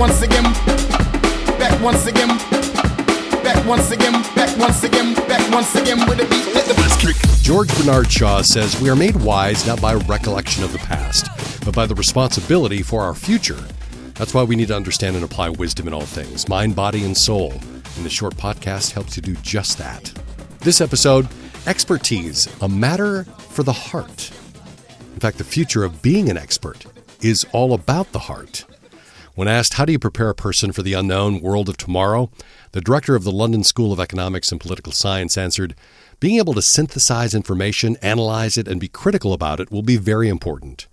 once again, back once again, back once again, back once again, back once again with a beat. Let the bass kick. George Bernard Shaw says we are made wise not by recollection of the past, but by the responsibility for our future. That's why we need to understand and apply wisdom in all things, mind, body, and soul. And this short podcast helps you do just that. This episode, expertise, a matter for the heart. In fact, the future of being an expert is all about the heart. When asked, How do you prepare a person for the unknown world of tomorrow? the director of the London School of Economics and Political Science answered, Being able to synthesize information, analyze it, and be critical about it will be very important.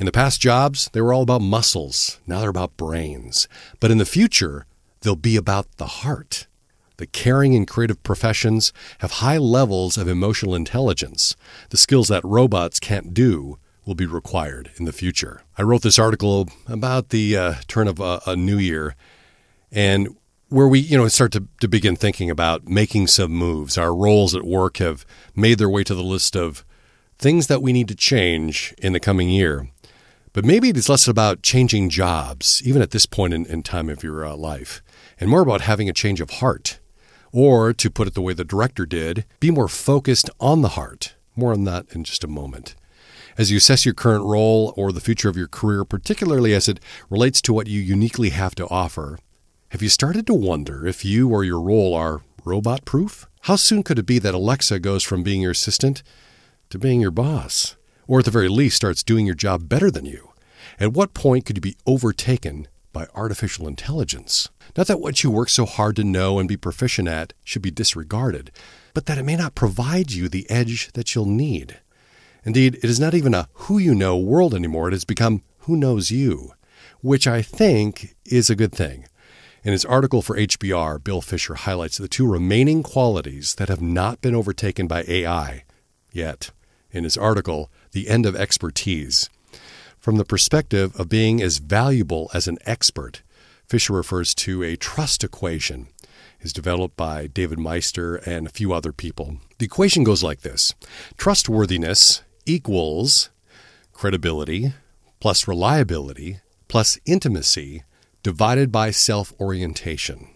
In the past jobs, they were all about muscles. Now they're about brains. But in the future, they'll be about the heart. The caring and creative professions have high levels of emotional intelligence, the skills that robots can't do will be required in the future. I wrote this article about the uh, turn of a, a, new year, and where we you know start to, to begin thinking about making some moves. Our roles at work have made their way to the list of things that we need to change in the coming year. But maybe it's less about changing jobs, even at this point in, in time of your uh, life, and more about having a change of heart. Or, to put it the way the director did, be more focused on the heart. More on that in just a moment as you assess your current role or the future of your career, particularly as it relates to what you uniquely have to offer, have you started to wonder if you or your role are robot proof? How soon could it be that Alexa goes from being your assistant to being your boss? Or at the very least, starts doing your job better than you? At what point could you be overtaken by artificial intelligence? Not that what you work so hard to know and be proficient at should be disregarded, but that it may not provide you the edge that you'll need. Indeed, it is not even a who you know world anymore. It has become who knows you, which I think is a good thing. In his article for HBR, Bill Fischer highlights the two remaining qualities that have not been overtaken by AI yet. In his article, The End of Expertise. From the perspective of being as valuable as an expert, Fischer refers to a trust equation is developed by David Maister and a few other people. The equation goes like this Trustworthiness equals credibility plus reliability plus intimacy divided by self orientation.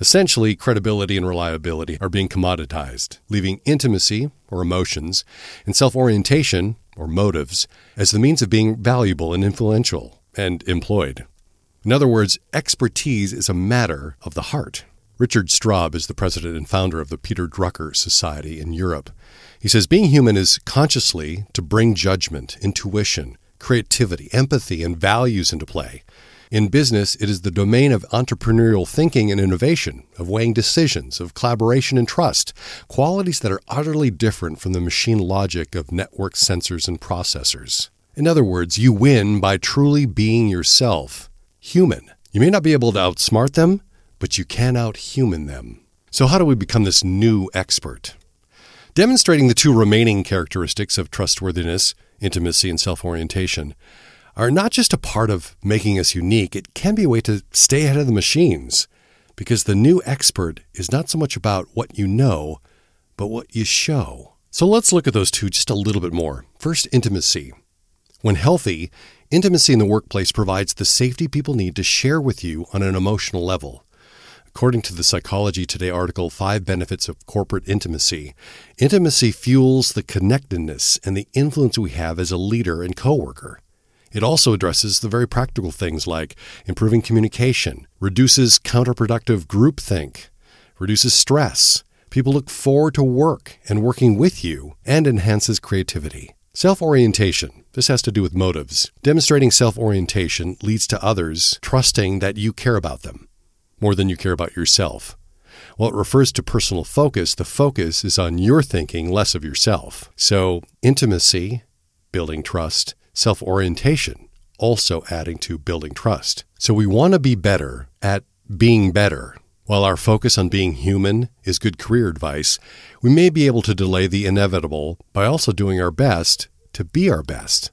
Essentially, credibility and reliability are being commoditized, leaving intimacy, or emotions, and self orientation, or motives, as the means of being valuable and influential and employed. In other words, expertise is a matter of the heart. Richard Straub is the president and founder of the Peter Drucker Society in Europe. He says being human is consciously to bring judgment, intuition, creativity, empathy, and values into play. In business, it is the domain of entrepreneurial thinking and innovation, of weighing decisions, of collaboration and trust, qualities that are utterly different from the machine logic of network sensors and processors. In other words, you win by truly being yourself, human. You may not be able to outsmart them, but you can outhuman them. So, how do we become this new expert? Demonstrating the two remaining characteristics of trustworthiness, intimacy, and self orientation are not just a part of making us unique, it can be a way to stay ahead of the machines. Because the new expert is not so much about what you know, but what you show. So let's look at those two just a little bit more. First, intimacy. When healthy, intimacy in the workplace provides the safety people need to share with you on an emotional level. According to the Psychology Today article, Five Benefits of Corporate Intimacy, intimacy fuels the connectedness and the influence we have as a leader and coworker. It also addresses the very practical things like improving communication, reduces counterproductive groupthink, reduces stress. People look forward to work and working with you, and enhances creativity. Self orientation. This has to do with motives. Demonstrating self orientation leads to others trusting that you care about them more than you care about yourself. While it refers to personal focus, the focus is on your thinking, less of yourself. So, intimacy, building trust, self orientation, also adding to building trust. So, we want to be better at being better. While our focus on being human is good career advice, we may be able to delay the inevitable by also doing our best to be our best.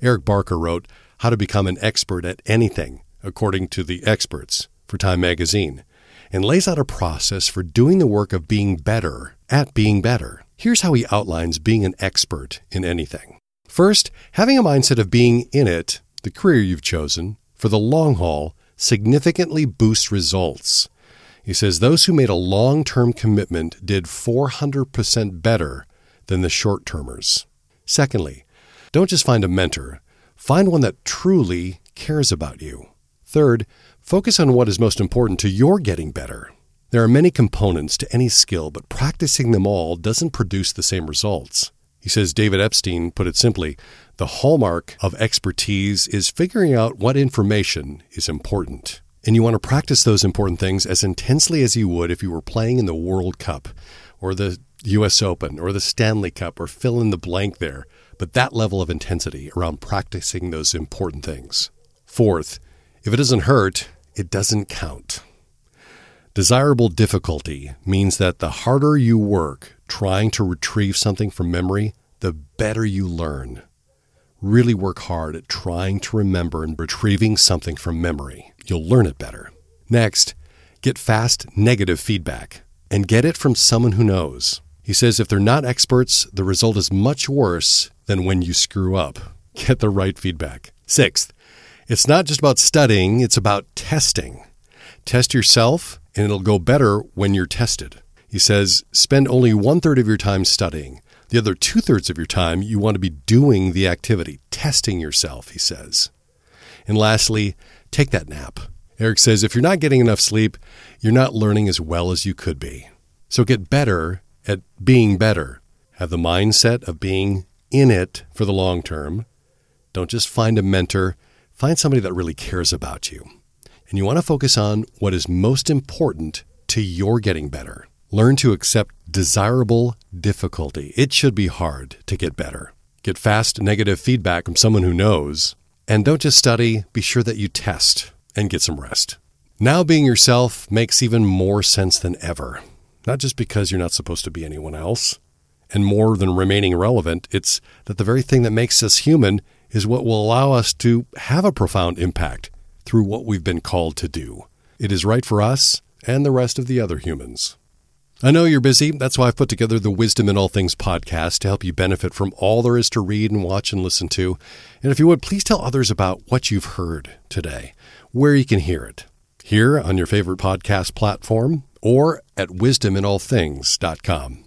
Eric Barker wrote, How to Become an Expert at Anything, according to the experts for Time magazine and lays out a process for doing the work of being better at being better. Here's how he outlines being an expert in anything. First, having a mindset of being in it, the career you've chosen, for the long haul, significantly boosts results. He says those who made a long term commitment did 400% better than the short termers. Secondly, don't just find a mentor, find one that truly cares about you. Third, focus on what is most important to your getting better. There are many components to any skill, but practicing them all doesn't produce the same results. He says David Epstein put it simply the hallmark of expertise is figuring out what information is important. And you want to practice those important things as intensely as you would if you were playing in the World Cup or the US Open or the Stanley Cup or fill in the blank there, but that level of intensity around practicing those important things. Fourth, if it doesn't hurt, it doesn't count. Desirable difficulty means that the harder you work trying to retrieve something from memory, the better you learn. Really work hard at trying to remember and retrieving something from memory. You'll learn it better. Next, get fast negative feedback and get it from someone who knows. He says if they're not experts, the result is much worse than when you screw up. Get the right feedback. Sixth, it's not just about studying, it's about testing. Test yourself, and it'll go better when you're tested. He says spend only one third of your time studying. The other two thirds of your time, you want to be doing the activity, testing yourself, he says. And lastly, take that nap. Eric says if you're not getting enough sleep, you're not learning as well as you could be. So get better at being better. Have the mindset of being in it for the long term. Don't just find a mentor, find somebody that really cares about you. And you want to focus on what is most important to your getting better. Learn to accept desirable difficulty. It should be hard to get better. Get fast negative feedback from someone who knows. And don't just study, be sure that you test and get some rest. Now, being yourself makes even more sense than ever. Not just because you're not supposed to be anyone else, and more than remaining relevant, it's that the very thing that makes us human is what will allow us to have a profound impact through what we've been called to do. It is right for us and the rest of the other humans. I know you're busy. That's why I've put together the Wisdom in All Things podcast to help you benefit from all there is to read and watch and listen to. And if you would, please tell others about what you've heard today, where you can hear it. Here on your favorite podcast platform or at wisdominallthings.com.